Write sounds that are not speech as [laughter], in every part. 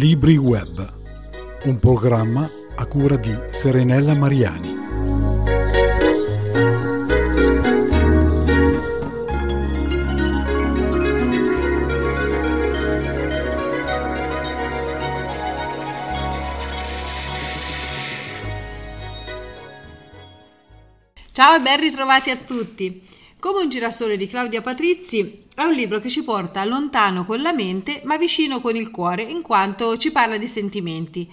Libri Web, un programma a cura di Serenella Mariani. Ciao e ben ritrovati a tutti! Come un girasole di Claudia Patrizi è un libro che ci porta lontano con la mente ma vicino con il cuore in quanto ci parla di sentimenti.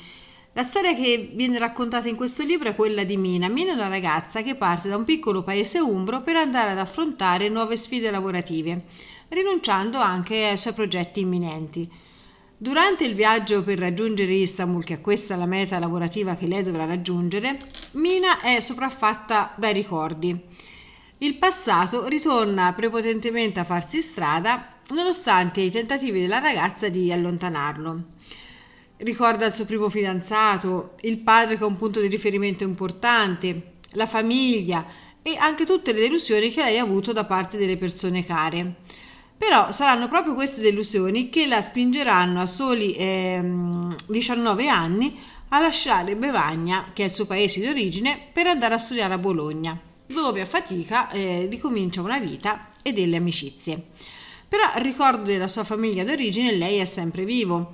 La storia che viene raccontata in questo libro è quella di Mina. Mina è una ragazza che parte da un piccolo paese umbro per andare ad affrontare nuove sfide lavorative, rinunciando anche ai suoi progetti imminenti. Durante il viaggio per raggiungere Istanbul, che è questa la meta lavorativa che lei dovrà raggiungere, Mina è sopraffatta dai ricordi il passato ritorna prepotentemente a farsi strada nonostante i tentativi della ragazza di allontanarlo. Ricorda il suo primo fidanzato, il padre che è un punto di riferimento importante, la famiglia e anche tutte le delusioni che lei ha avuto da parte delle persone care. Però saranno proprio queste delusioni che la spingeranno a soli eh, 19 anni a lasciare Bevagna, che è il suo paese di origine, per andare a studiare a Bologna dove a fatica eh, ricomincia una vita e delle amicizie. Però il ricordo della sua famiglia d'origine lei è sempre vivo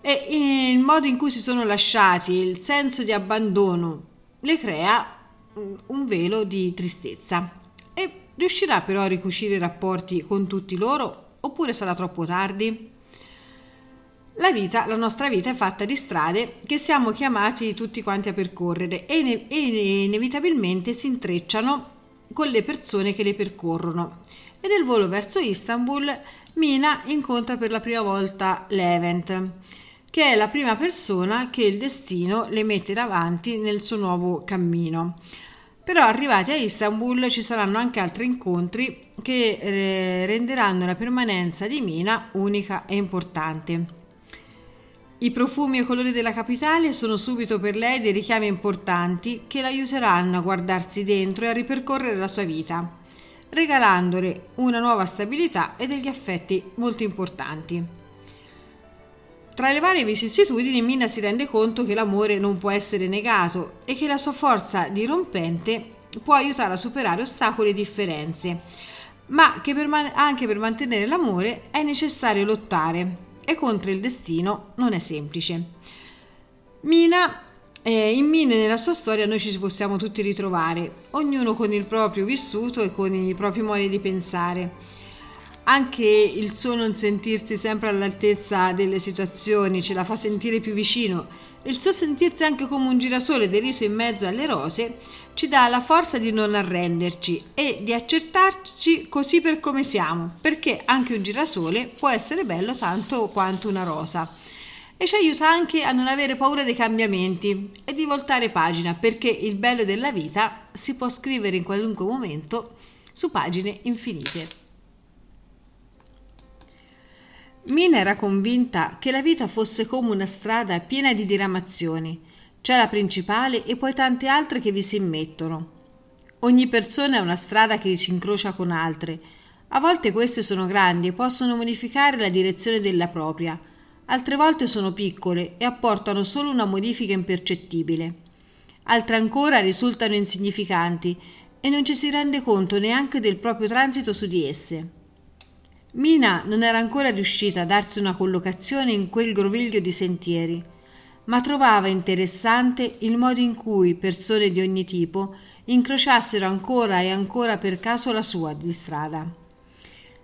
e il modo in cui si sono lasciati, il senso di abbandono le crea mm, un velo di tristezza. E riuscirà però a ricucire i rapporti con tutti loro oppure sarà troppo tardi? La vita, la nostra vita è fatta di strade che siamo chiamati tutti quanti a percorrere e, ne- e inevitabilmente si intrecciano con le persone che le percorrono. E nel volo verso Istanbul Mina incontra per la prima volta Levent, che è la prima persona che il destino le mette davanti nel suo nuovo cammino. Però arrivati a Istanbul ci saranno anche altri incontri che eh, renderanno la permanenza di Mina unica e importante. I profumi e colori della capitale sono subito per lei dei richiami importanti che l'aiuteranno a guardarsi dentro e a ripercorrere la sua vita, regalandole una nuova stabilità e degli affetti molto importanti. Tra le varie vicissitudini Mina si rende conto che l'amore non può essere negato e che la sua forza dirompente può aiutare a superare ostacoli e differenze, ma che per man- anche per mantenere l'amore è necessario lottare e contro il destino non è semplice. Mina, eh, in Mine nella sua storia noi ci possiamo tutti ritrovare, ognuno con il proprio vissuto e con i propri modi di pensare. Anche il suo non sentirsi sempre all'altezza delle situazioni ce la fa sentire più vicino il suo sentirsi anche come un girasole deriso in mezzo alle rose ci dà la forza di non arrenderci e di accettarci così per come siamo, perché anche un girasole può essere bello tanto quanto una rosa. E ci aiuta anche a non avere paura dei cambiamenti e di voltare pagina, perché il bello della vita si può scrivere in qualunque momento su pagine infinite. Mina era convinta che la vita fosse come una strada piena di diramazioni. C'è la principale e poi tante altre che vi si immettono. Ogni persona è una strada che si incrocia con altre. A volte queste sono grandi e possono modificare la direzione della propria, altre volte sono piccole e apportano solo una modifica impercettibile. Altre ancora risultano insignificanti e non ci si rende conto neanche del proprio transito su di esse. Mina non era ancora riuscita a darsi una collocazione in quel groviglio di sentieri, ma trovava interessante il modo in cui persone di ogni tipo incrociassero ancora e ancora per caso la sua di strada.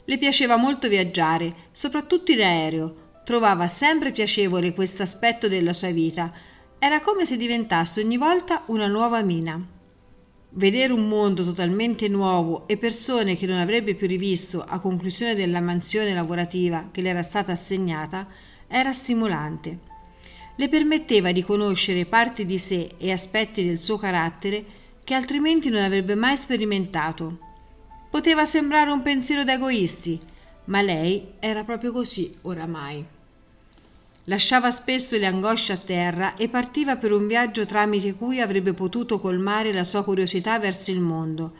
Le piaceva molto viaggiare, soprattutto in aereo, trovava sempre piacevole questo aspetto della sua vita, era come se diventasse ogni volta una nuova mina. Vedere un mondo totalmente nuovo e persone che non avrebbe più rivisto a conclusione della mansione lavorativa che le era stata assegnata era stimolante. Le permetteva di conoscere parti di sé e aspetti del suo carattere che altrimenti non avrebbe mai sperimentato. Poteva sembrare un pensiero da egoisti, ma lei era proprio così oramai. Lasciava spesso le angosce a terra e partiva per un viaggio tramite cui avrebbe potuto colmare la sua curiosità verso il mondo,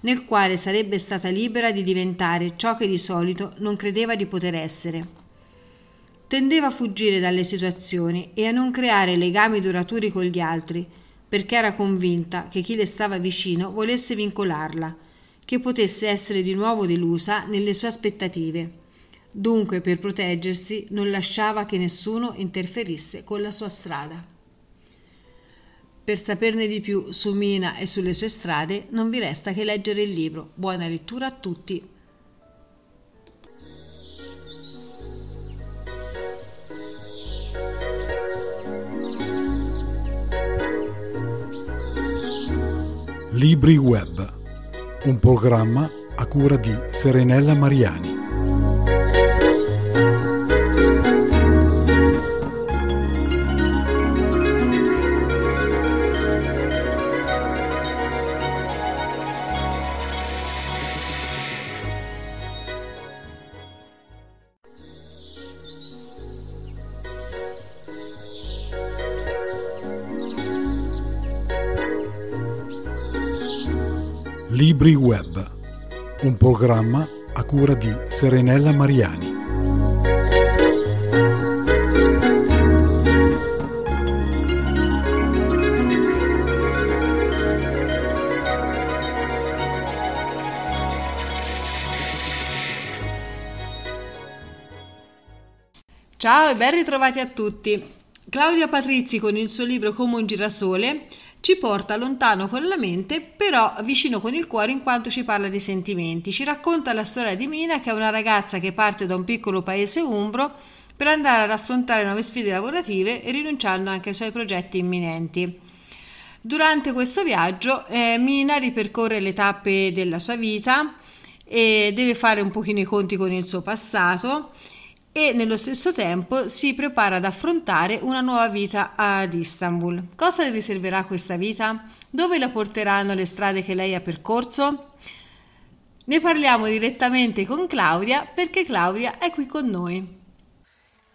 nel quale sarebbe stata libera di diventare ciò che di solito non credeva di poter essere. tendeva a fuggire dalle situazioni e a non creare legami duraturi con gli altri, perché era convinta che chi le stava vicino volesse vincolarla, che potesse essere di nuovo delusa nelle sue aspettative. Dunque, per proteggersi, non lasciava che nessuno interferisse con la sua strada. Per saperne di più su Mina e sulle sue strade, non vi resta che leggere il libro. Buona lettura a tutti! Libri Web, un programma a cura di Serenella Mariani. Libri Web, un programma a cura di Serenella Mariani. Ciao e ben ritrovati a tutti. Claudia Patrizzi con il suo libro Come un girasole ci porta lontano con la mente, però vicino con il cuore in quanto ci parla di sentimenti. Ci racconta la storia di Mina, che è una ragazza che parte da un piccolo paese umbro per andare ad affrontare nuove sfide lavorative e rinunciando anche ai suoi progetti imminenti. Durante questo viaggio eh, Mina ripercorre le tappe della sua vita e deve fare un pochino i conti con il suo passato e nello stesso tempo si prepara ad affrontare una nuova vita ad Istanbul. Cosa le riserverà questa vita? Dove la porteranno le strade che lei ha percorso? Ne parliamo direttamente con Claudia perché Claudia è qui con noi.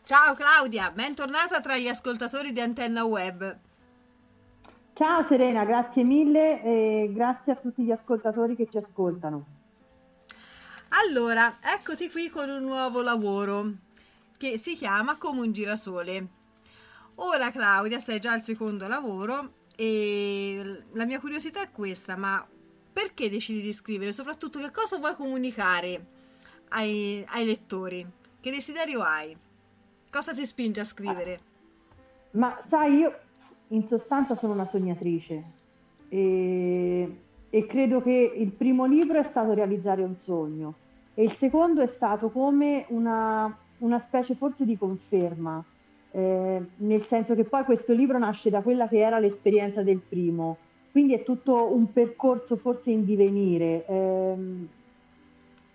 Ciao Claudia, bentornata tra gli ascoltatori di Antenna Web. Ciao Serena, grazie mille e grazie a tutti gli ascoltatori che ci ascoltano. Allora, eccoti qui con un nuovo lavoro che si chiama Come un girasole. Ora Claudia, sei già al secondo lavoro e la mia curiosità è questa, ma perché decidi di scrivere? Soprattutto che cosa vuoi comunicare ai, ai lettori? Che desiderio hai? Cosa ti spinge a scrivere? Ma sai, io in sostanza sono una sognatrice e, e credo che il primo libro è stato realizzare un sogno e il secondo è stato come una, una specie forse di conferma, eh, nel senso che poi questo libro nasce da quella che era l'esperienza del primo, quindi è tutto un percorso forse in divenire, ehm,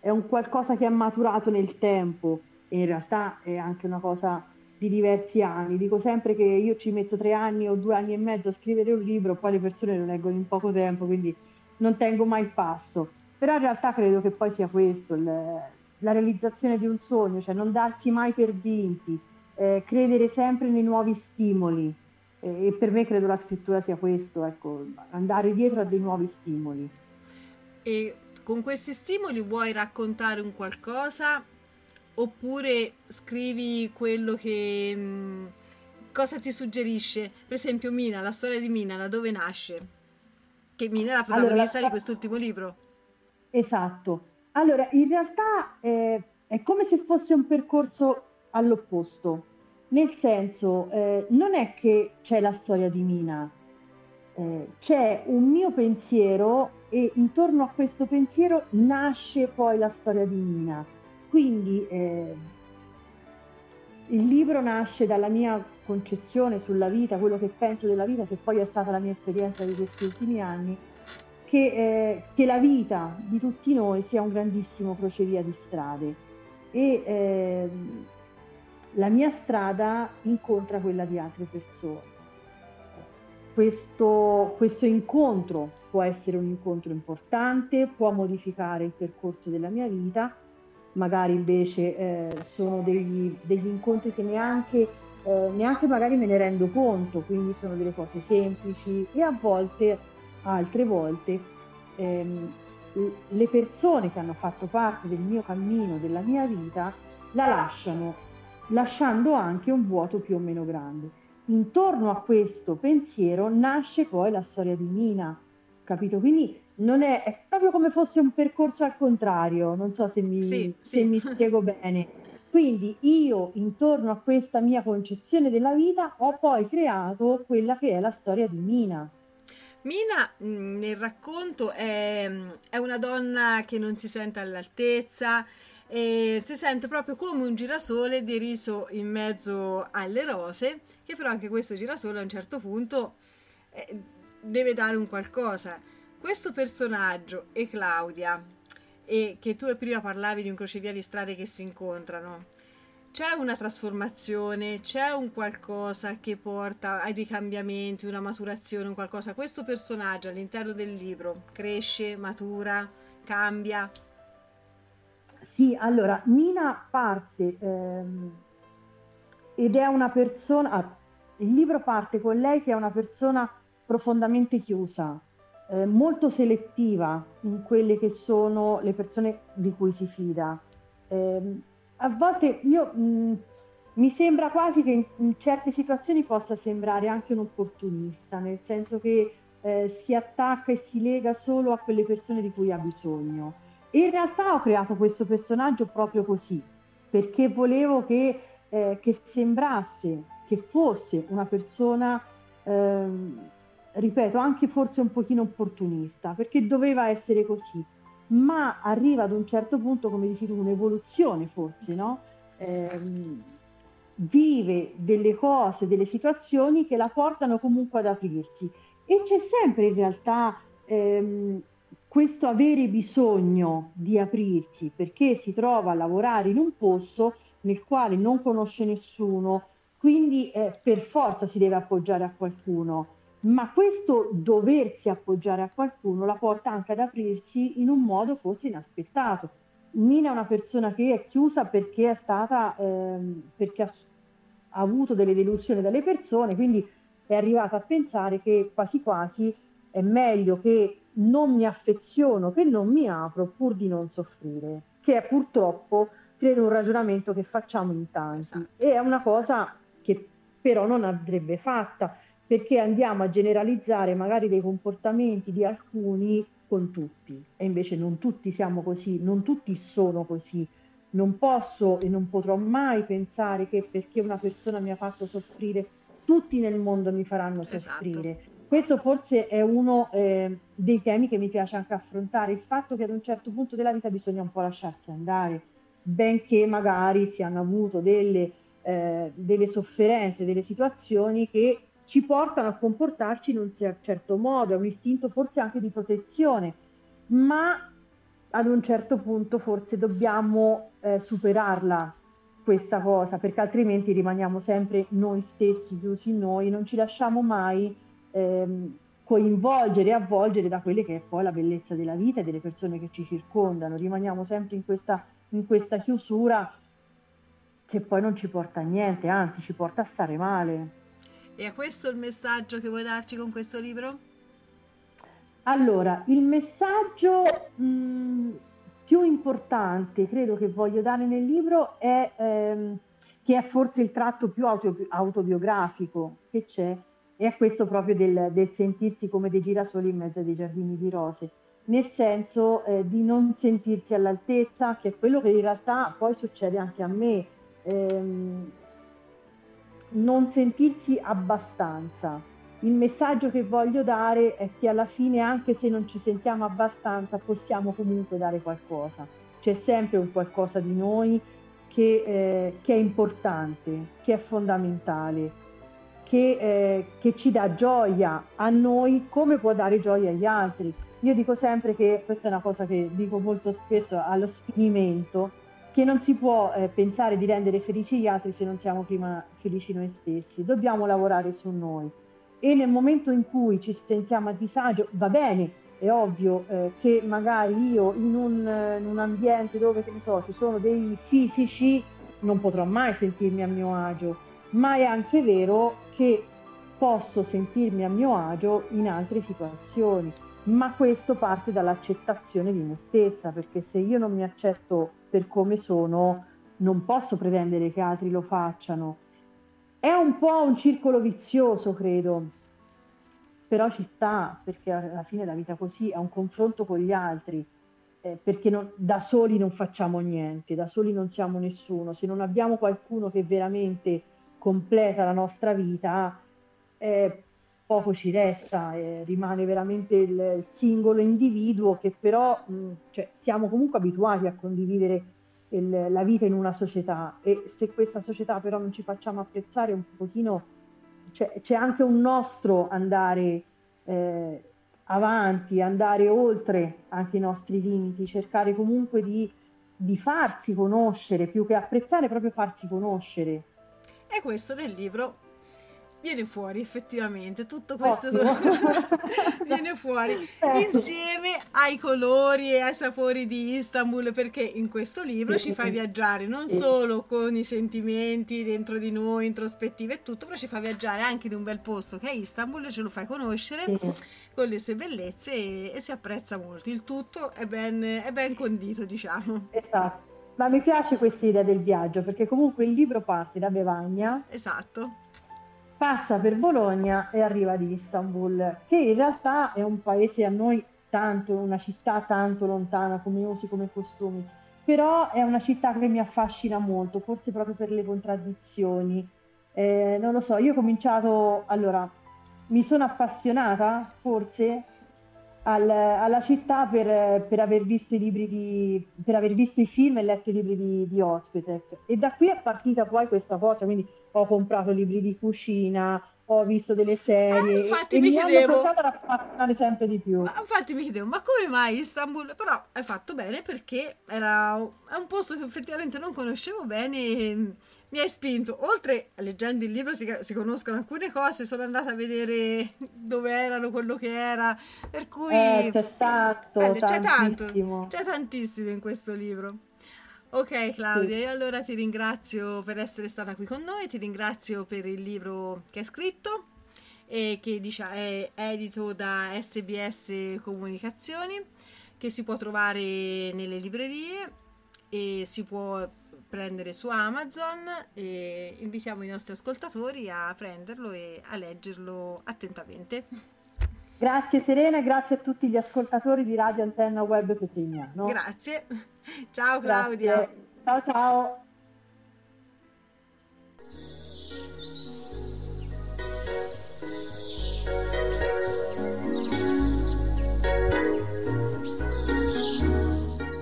è un qualcosa che è maturato nel tempo e in realtà è anche una cosa di diversi anni. Dico sempre che io ci metto tre anni o due anni e mezzo a scrivere un libro, poi le persone lo leggono in poco tempo, quindi non tengo mai il passo. Però in realtà credo che poi sia questo, il, la realizzazione di un sogno, cioè non darsi mai per vinti, eh, credere sempre nei nuovi stimoli. Eh, e per me credo la scrittura sia questo, ecco, andare dietro a dei nuovi stimoli. E con questi stimoli vuoi raccontare un qualcosa oppure scrivi quello che... Mh, mm, cosa ti suggerisce? Per esempio Mina, la storia di Mina, da dove nasce? Che Mina è la protagonista allora, la... di quest'ultimo libro. Esatto. Allora, in realtà eh, è come se fosse un percorso all'opposto, nel senso, eh, non è che c'è la storia di Mina, eh, c'è un mio pensiero e intorno a questo pensiero nasce poi la storia di Mina. Quindi eh, il libro nasce dalla mia concezione sulla vita, quello che penso della vita, che poi è stata la mia esperienza di questi ultimi anni, che, eh, che, la vita di tutti noi sia un grandissimo crocevia di strade e eh, la mia strada incontra quella di altre persone. Questo, questo, incontro può essere un incontro importante, può modificare il percorso della mia vita, magari invece eh, sono degli, degli, incontri che neanche, eh, neanche magari me ne rendo conto, quindi sono delle cose semplici e a volte altre volte ehm, le persone che hanno fatto parte del mio cammino, della mia vita, la lasciano lasciando anche un vuoto più o meno grande. Intorno a questo pensiero nasce poi la storia di Mina, capito? Quindi non è, è proprio come fosse un percorso al contrario, non so se mi, Sì, se sì. mi spiego bene. Quindi io, intorno a questa mia concezione della vita, ho poi creato quella che è la storia di Mina. Mina mh, nel racconto è, è una donna che non si sente all'altezza e si sente proprio come un girasole deriso in mezzo alle rose, che però anche questo girasole a un certo punto eh, deve dare un qualcosa. Questo personaggio e Claudia, e che tu prima parlavi di un crocevia di strade che si incontrano, c'è una trasformazione, c'è un qualcosa che porta a dei cambiamenti, una maturazione, un qualcosa. Questo personaggio all'interno del libro cresce, matura, cambia. Sì, allora, Mina parte ehm, ed è una persona, ah, il libro parte con lei che è una persona profondamente chiusa, eh, molto selettiva in quelle che sono le persone di cui si fida. Ehm, a volte io mh, mi sembra quasi che in, in certe situazioni possa sembrare anche un opportunista, nel senso che eh, si attacca e si lega solo a quelle persone di cui ha bisogno. E in realtà ho creato questo personaggio proprio così, perché volevo che, eh, che sembrasse che fosse una persona, ehm, ripeto, anche forse un pochino opportunista, perché doveva essere così, ma arriva ad un certo punto, come dici tu, un'evoluzione forse, no? Ehm, vive delle cose, delle situazioni che la portano comunque ad aprirsi e c'è sempre in realtà ehm, questo avere bisogno di aprirsi perché si trova a lavorare in un posto nel quale non conosce nessuno, quindi eh, per forza si deve appoggiare a qualcuno, ma questo doversi appoggiare a qualcuno la porta anche ad aprirsi in un modo forse inaspettato. Nina è una persona che è chiusa perché è stata, ehm, perché ha, ha avuto delle delusioni dalle persone, quindi è arrivata a pensare che quasi quasi è meglio che non mi affeziono, che non mi apro pur di non soffrire, che è purtroppo, credo, un ragionamento che facciamo in tanti Esatto. e è una cosa che però non andrebbe fatta perché andiamo a generalizzare magari dei comportamenti di alcuni con tutti e invece non tutti siamo così, non tutti sono così. Non posso e non potrò mai pensare che perché una persona mi ha fatto soffrire, tutti nel mondo mi faranno Esatto. soffrire. Questo forse è uno eh, dei temi che mi piace anche affrontare, il fatto che ad un certo punto della vita bisogna un po' lasciarsi andare, benché magari si hanno avuto delle, eh, delle sofferenze, delle situazioni che ci portano a comportarci in un cer- certo modo, è un istinto forse anche di protezione, ma ad un certo punto forse dobbiamo eh, superarla questa cosa, perché altrimenti rimaniamo sempre noi stessi, chiusi in noi, non ci lasciamo mai ehm, coinvolgere e avvolgere da quelle che è poi la bellezza della vita e delle persone che ci circondano, rimaniamo sempre in questa, in questa chiusura che poi non ci porta a niente, anzi ci porta a stare male. E è questo il messaggio che vuoi darci con questo libro? Allora, il messaggio mh, più importante, credo che voglio dare nel libro, è ehm, che è forse il tratto più auto- autobiografico che c'è, e è questo proprio del, del sentirsi come dei girasoli in mezzo a dei giardini di rose, nel senso eh, di non sentirsi all'altezza, che è quello che in realtà poi succede anche a me. Ehm, non sentirsi abbastanza. Il messaggio che voglio dare è che alla fine, anche se non ci sentiamo abbastanza, possiamo comunque dare qualcosa. C'è sempre un qualcosa di noi che, eh, che è importante, che è fondamentale, che, eh, che ci dà gioia a noi come può dare gioia agli altri. Io dico sempre che questa è una cosa che dico molto spesso allo sfinimento, che non si può eh, pensare di rendere felici gli altri se non siamo prima felici noi stessi. Dobbiamo lavorare su noi. E nel momento in cui ci sentiamo a disagio, va bene, è ovvio eh, che magari io in un, eh, in un ambiente dove so, ci sono dei fisici non potrò mai sentirmi a mio agio, ma è anche vero che posso sentirmi a mio agio in altre situazioni, ma questo parte dall'accettazione di me stessa, perché se io non mi accetto per come sono, non posso pretendere che altri lo facciano. È un po' un circolo vizioso, credo, però ci sta, perché alla fine la vita così è un confronto con gli altri, eh, perché non, da soli non facciamo niente, da soli non siamo nessuno, se non abbiamo qualcuno che veramente completa la nostra vita, eh, poco ci resta, eh, rimane veramente il, singolo individuo che però mh, cioè, siamo comunque abituati a condividere il, la vita in una società e se questa società però non ci facciamo apprezzare un pochino, cioè, c'è anche un nostro andare eh, avanti, andare oltre anche i nostri limiti, cercare comunque di, di farsi conoscere più che apprezzare, proprio farsi conoscere. E questo nel libro viene fuori effettivamente tutto questo [laughs] viene fuori certo. insieme ai colori e ai sapori di Istanbul perché in questo libro sì, ci fa viaggiare non sì. solo con i sentimenti dentro di noi introspettive e tutto però ci fa viaggiare anche in un bel posto che è Istanbul ce lo fai conoscere sì. con le sue bellezze e, e, si apprezza molto il tutto è ben, è ben condito diciamo esatto ma mi piace questa idea del viaggio perché comunque il libro parte da Bevagna esatto passa per Bologna e arriva ad Istanbul, che in realtà è un paese a noi tanto, una città tanto lontana come usi, come costumi, però è una città che mi affascina molto, forse proprio per le contraddizioni. Eh, non lo so, io ho cominciato, allora, mi sono appassionata forse al, alla città per, per, aver visto i libri di, per aver visto i film e letto i libri di, di Ospitec. E da qui è partita poi questa cosa, quindi ho comprato libri di cucina, ho visto delle serie ah, infatti e, mi, mi chiedevo appassionare sempre di più. Ma, infatti mi chiedevo, ma come mai Istanbul? Però hai fatto bene perché era è un posto che effettivamente non conoscevo bene e mi hai spinto. Oltre leggendo il libro si, si conoscono alcune cose, sono andata a vedere dove erano, quello che era, per cui eh, c'è tanto, eh, c'è tanto, c'è tantissimo in questo libro. Ok Claudia, sì. allora ti ringrazio per essere stata qui con noi, ti ringrazio per il libro che hai scritto e che diciamo, è edito da SBS Comunicazioni, che si può trovare nelle librerie e si può prendere su Amazon e invitiamo i nostri ascoltatori a prenderlo e a leggerlo attentamente. Grazie Serena e grazie a tutti gli ascoltatori di Radio Antenna Web Petrignano. Grazie. Ciao Claudia. Grazie. Ciao ciao.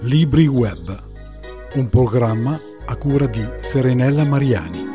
Libri Web, un programma a cura di Serenella Mariani.